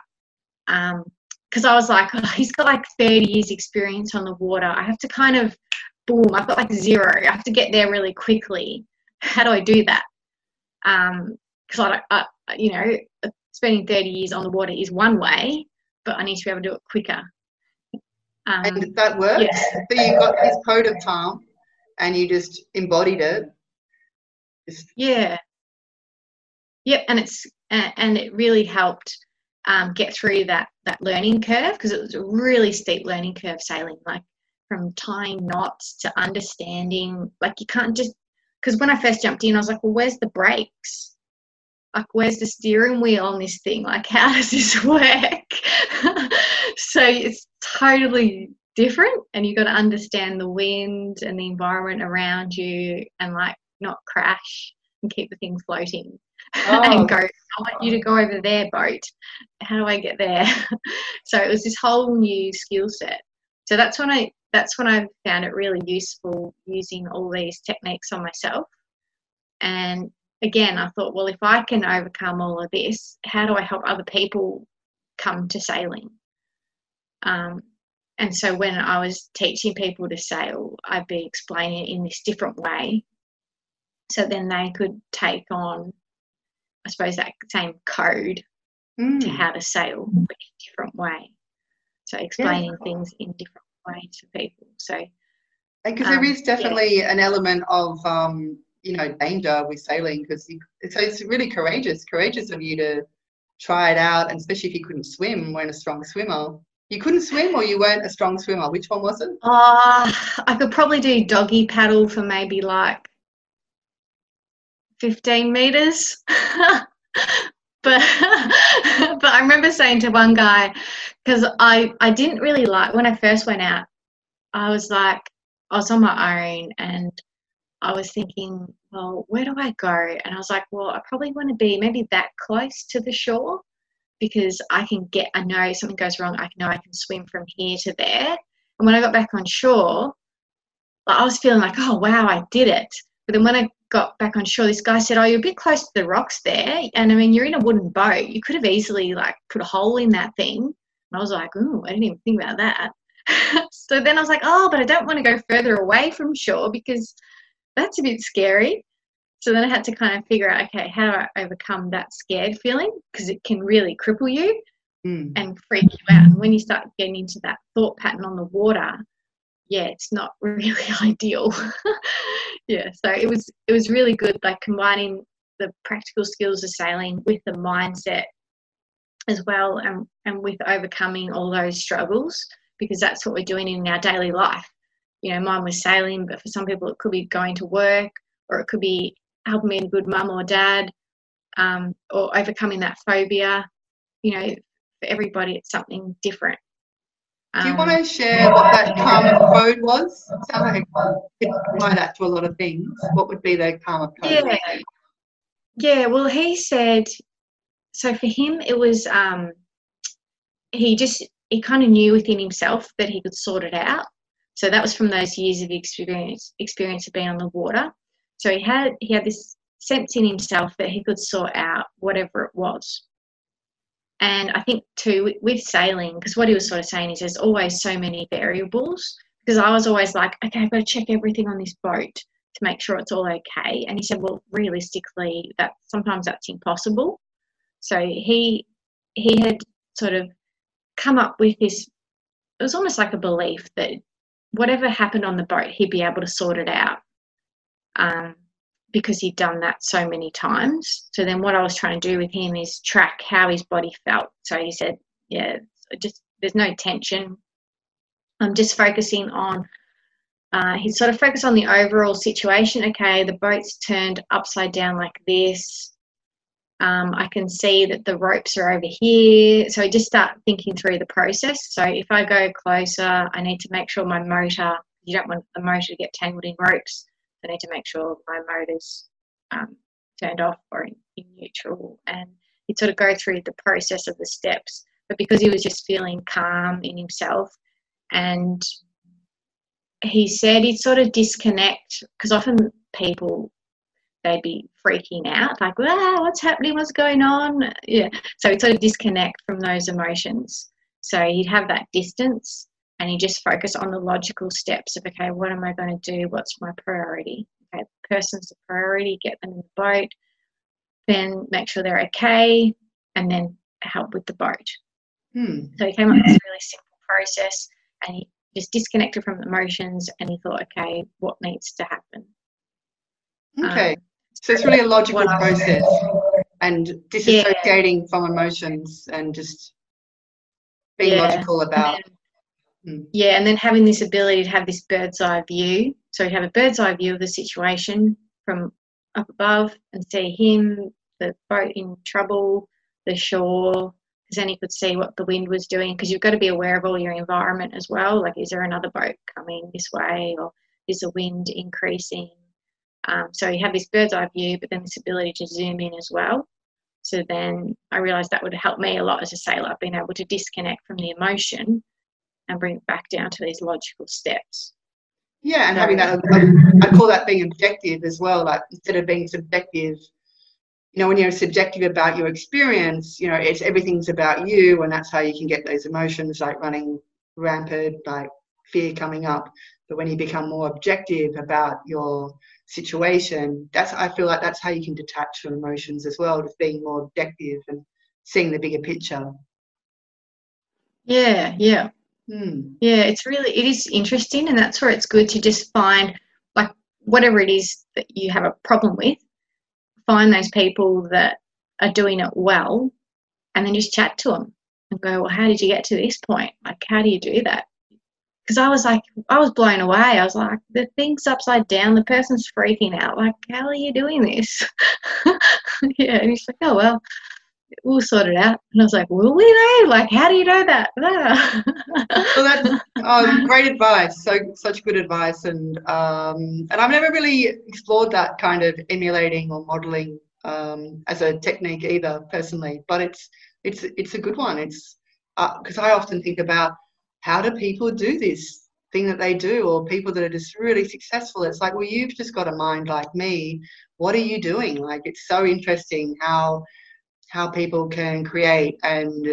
Because um, I was like, (laughs) oh, he's got like 30 years experience on the water. I have to kind of, boom, I've got like zero. I have to get there really quickly. How do I do that? Because um, I, I, you know, spending 30 years on the water is one way, but I need to be able to do it quicker. Um, and that works. Yes. So you got his code of calm, and you just embodied it. Just... Yeah. Yep, and it's and, it really helped um, get through that that learning curve because it was a really steep learning curve sailing, like from tying knots to understanding. Like you can't just because when I first jumped in, I was like, well, where's the brakes? Like, where's the steering wheel on this thing? Like, how (laughs) does this work? (laughs) so it's totally different, and you've got to understand the wind and the environment around you, and like not crash and keep the thing floating oh. and go, I want you to go over there, boat. How do I get there? (laughs) so it was this whole new skill set. So that's when I that's when I found it really useful using all these techniques on myself. And again, I thought, well, if I can overcome all of this, how do I help other people come to sailing? Um, and so when I was teaching people to sail, I'd be explaining it in this different way. So then they could take on I suppose that same code mm. to how to sail but in a different way. So explaining yeah. things in different ways to people. So because um, there is definitely yeah. an element of um, you know danger with sailing because so it's really courageous, courageous of you to try it out, and especially if you couldn't swim, weren't a strong swimmer. You couldn't swim, or you weren't a strong swimmer. Which one was it? Uh, I could probably do doggy paddle for maybe like 15 meters. (laughs) but (laughs) but I remember saying to one guy because I I didn't really like when I first went out. I was like I was on my own and I was thinking, well, where do I go? And I was like, well, I probably want to be maybe that close to the shore because I can get. I know something goes wrong. I know I can swim from here to there. And when I got back on shore, I was feeling like, oh wow, I did it. But then when I got back on shore, this guy said, "Oh, you're a bit close to the rocks there, and I mean, you're in a wooden boat. You could have easily like put a hole in that thing." And I was like, "Oh, I didn't even think about that." (laughs) so then I was like, "Oh, but I don't want to go further away from shore because that's a bit scary." So then I had to kind of figure out, okay, how do I overcome that scared feeling because it can really cripple you mm. and freak you out. And when you start getting into that thought pattern on the water, yeah, it's not (laughs) really (laughs) ideal. Yeah, so it was it was really good, like combining the practical skills of sailing with the mindset as well, and and with overcoming all those struggles because that's what we're doing in our daily life. You know, mine was sailing, but for some people it could be going to work, or it could be helping being a good mum or dad, um, or overcoming that phobia. You know, for everybody it's something different. Do you um, want to share what that karma code was? sounds like you could apply that to a lot of things. What would be the karma code? Yeah, yeah. Well, he said so. For him, it was um, he just he kind of knew within himself that he could sort it out. So that was from those years of experience experience of being on the water. So he had he had this sense in himself that he could sort out whatever it was. And I think too with sailing, because what he was sort of saying is there's always so many variables. Because I was always like, okay, I've got to check everything on this boat to make sure it's all okay. And he said, well, realistically, that sometimes that's impossible. So he he had sort of come up with this. It was almost like a belief that whatever happened on the boat, he'd be able to sort it out. Um, because he'd done that so many times. So then what I was trying to do with him is track how his body felt. So he said, yeah, just there's no tension. I'm just focusing on uh, he sort of focused on the overall situation. Okay, the boat's turned upside down like this. Um, I can see that the ropes are over here. So I just start thinking through the process. So if I go closer, I need to make sure my motor, you don't want the motor to get tangled in ropes. I need to make sure my motor's um, turned off or in, in neutral. And he'd sort of go through the process of the steps. But because he was just feeling calm in himself and he said he'd sort of disconnect because often people they'd be freaking out, like, wow, what's happening? What's going on? Yeah. So he'd sort of disconnect from those emotions. So he'd have that distance and he'd just focus on the logical steps of, okay, what am I going to do? What's my priority? Okay, the person's the priority, get them in the boat, then make sure they're okay, and then help with the boat. Hmm. So he came up with this really simple process and he just disconnected from emotions and he thought, okay, what needs to happen? Okay. Um, so it's really a logical process and disassociating yeah. from emotions and just being yeah. logical about. Then. Yeah, and then having this ability to have this bird's eye view. So you have a bird's eye view of the situation from up above and see him, the boat in trouble, the shore, because then you could see what the wind was doing. Because you've got to be aware of all your environment as well. Like, is there another boat coming this way, or is the wind increasing? Um, so you have this bird's eye view, but then this ability to zoom in as well. So then I realised that would help me a lot as a sailor, being able to disconnect from the emotion and bring it back down to these logical steps. Yeah, and so, having that, I call that being objective as well. Like instead of being subjective, you know, when you're subjective about your experience, you know, it's everything's about you, and that's how you can get those emotions like running rampant, like fear coming up. But when you become more objective about your situation, that's I feel like that's how you can detach from emotions as well, just being more objective and seeing the bigger picture. Yeah, yeah. Hmm. Yeah, it's really it is interesting and that's where it's good to just find like whatever it is that you have a problem with, find those people that are doing it well and then just chat to them and go, well, how did you get to this point? Like, how do you do that? because I was like, I was blown away. I was like, the thing's upside down. The person's freaking out. Like, how are you doing this? (laughs) yeah, and he's like, oh well, we'll sort it out. And I was like, will we though? Like, how do you know that? (laughs) that's um, great advice. So such good advice, and um, and I've never really explored that kind of emulating or modeling um, as a technique either personally. But it's it's it's a good one. It's because uh, I often think about how do people do this thing that they do or people that are just really successful it's like well you've just got a mind like me what are you doing like it's so interesting how how people can create and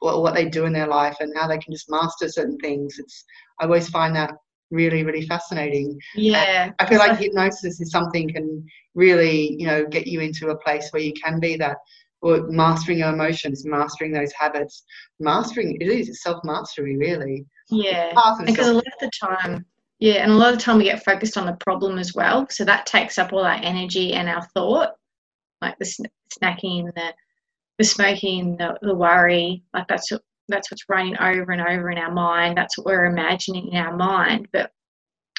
what they do in their life and how they can just master certain things. It's i always find that really really fascinating. Yeah and i feel like hypnosis is something can really you know get you into a place where you can be that or mastering your emotions, mastering those habits, mastering it is self mastery, really. Yeah, because a lot of the time, yeah, and a lot of the time we get focused on the problem as well, so that takes up all our energy and our thought, like the snacking, the the smoking, the, the worry, like that's that's what's running over and over in our mind. That's what we're imagining in our mind, but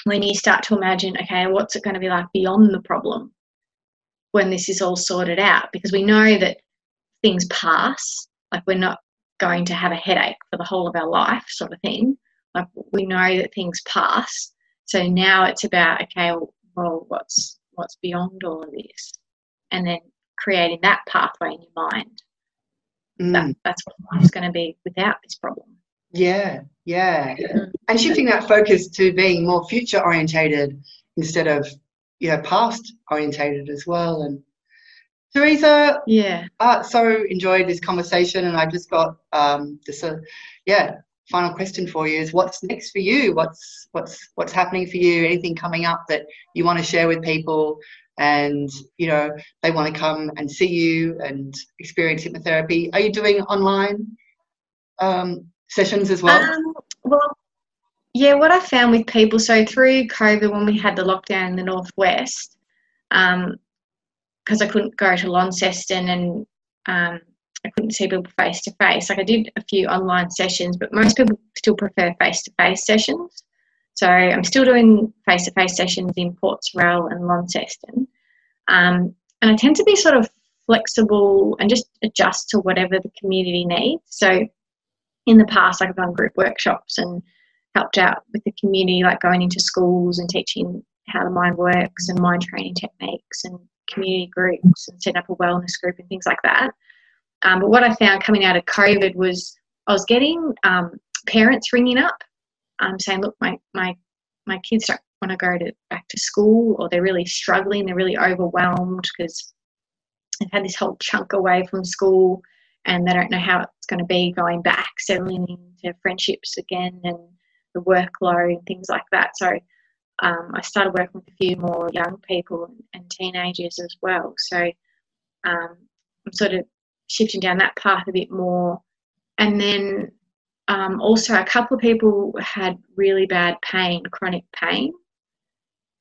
when you start to imagine, okay, what's it going to be like beyond the problem? when this is all sorted out because we know that things pass. Like we're not going to have a headache for the whole of our life, sort of thing. Like we know that things pass. So now it's about okay, well, what's what's beyond all of this, and then creating that pathway in your mind. Mm. That, that's what life's going to be without this problem. Yeah, yeah, and shifting that focus to being more future orientated instead of you know past orientated as well and Teresa, yeah, I so enjoyed this conversation, and I just got um, this, uh, yeah. Final question for you is: What's next for you? What's what's what's happening for you? Anything coming up that you want to share with people, and you know they want to come and see you and experience hypnotherapy? Are you doing online um, sessions as well? Um, well, yeah. What I found with people, so through COVID, when we had the lockdown in the northwest. Um, because I couldn't go to Launceston and um, I couldn't see people face to face. Like I did a few online sessions, but most people still prefer face to face sessions. So I'm still doing face to face sessions in Port Sorell and Launceston. Um, and I tend to be sort of flexible and just adjust to whatever the community needs. So in the past, like I've done group workshops and helped out with the community, like going into schools and teaching how the mind works and mind training techniques and community groups and set up a wellness group and things like that. Um, but what I found coming out of COVID was I was getting um, parents ringing up um, saying, look, my, my, my kids don't want to go to back to school or they're really struggling, they're really overwhelmed because they've had this whole chunk away from school and they don't know how it's going to be going back, settling into friendships again and the workload and things like that. So um, I started working with a few more young people and teenagers as well. So um, I'm sort of shifting down that path a bit more. And then um, also, a couple of people had really bad pain, chronic pain.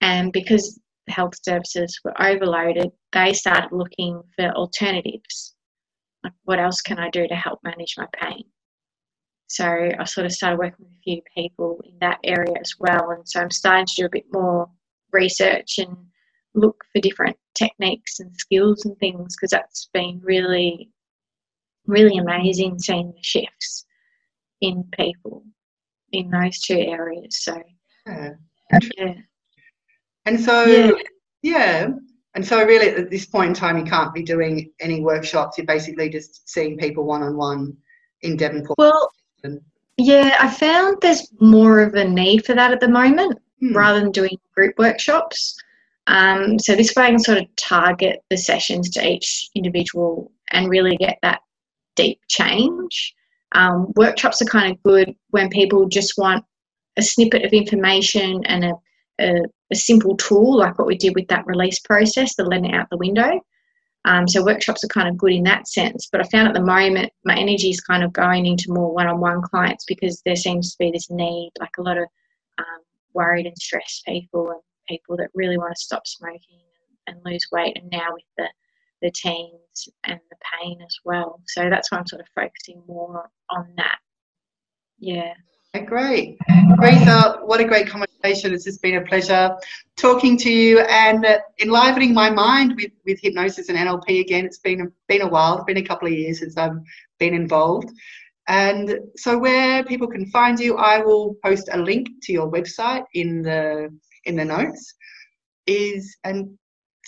And because health services were overloaded, they started looking for alternatives. Like, what else can I do to help manage my pain? So I sort of started working with a few people in that area as well. And so I'm starting to do a bit more research and look for different techniques and skills and things because that's been really, really amazing seeing the shifts in people in those two areas. So, yeah. yeah. And so, yeah. yeah. And so, really, at this point in time, you can't be doing any workshops. You're basically just seeing people one on one in Devonport. Well, yeah, I found there's more of a need for that at the moment hmm. rather than doing group workshops. Um, so this way I can sort of target the sessions to each individual and really get that deep change. Um, workshops are kind of good when people just want a snippet of information and a, a, a simple tool like what we did with that release process, the letting out the window. Um, so workshops are kind of good in that sense. But I found at the moment my energy is kind of going into more one-on-one clients because there seems to be this need, like a lot of um, worried and stressed people and people that really want to stop smoking and, and lose weight. And now with the the teens and the pain as well. So that's why I'm sort of focusing more on that. Yeah. Great. Teresa, uh, what a great conversation. It's just been a pleasure talking to you and enlivening my mind with, with hypnosis and NLP again. It's been, been a while, it's been a couple of years since I've been involved. And so where people can find you, I will post a link to your website in the in the notes. Is and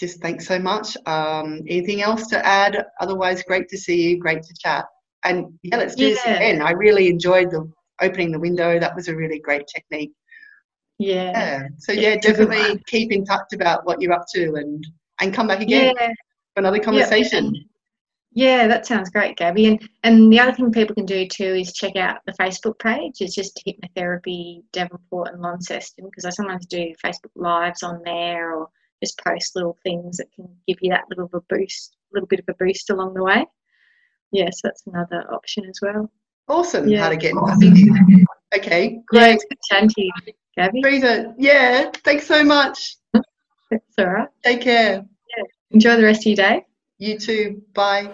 just thanks so much. Um, anything else to add? Otherwise, great to see you. Great to chat. And yeah, let's do yeah. this again. I really enjoyed the opening the window. That was a really great technique. Yeah. yeah. So yeah, definitely keep in touch about what you're up to and and come back again yeah. for another conversation. Yeah, that sounds great, Gabby. And and the other thing people can do too is check out the Facebook page. It's just hypnotherapy Devonport and Launceston because I sometimes do Facebook lives on there or just post little things that can give you that little of a boost, little bit of a boost along the way. Yes, yeah, so that's another option as well. Awesome. Yeah. How to get in touch with you. Okay, great. Yeah, good you, Gabby. Teresa, yeah, thanks so much. That's all right. Take care. Yeah. Enjoy the rest of your day. You too. Bye.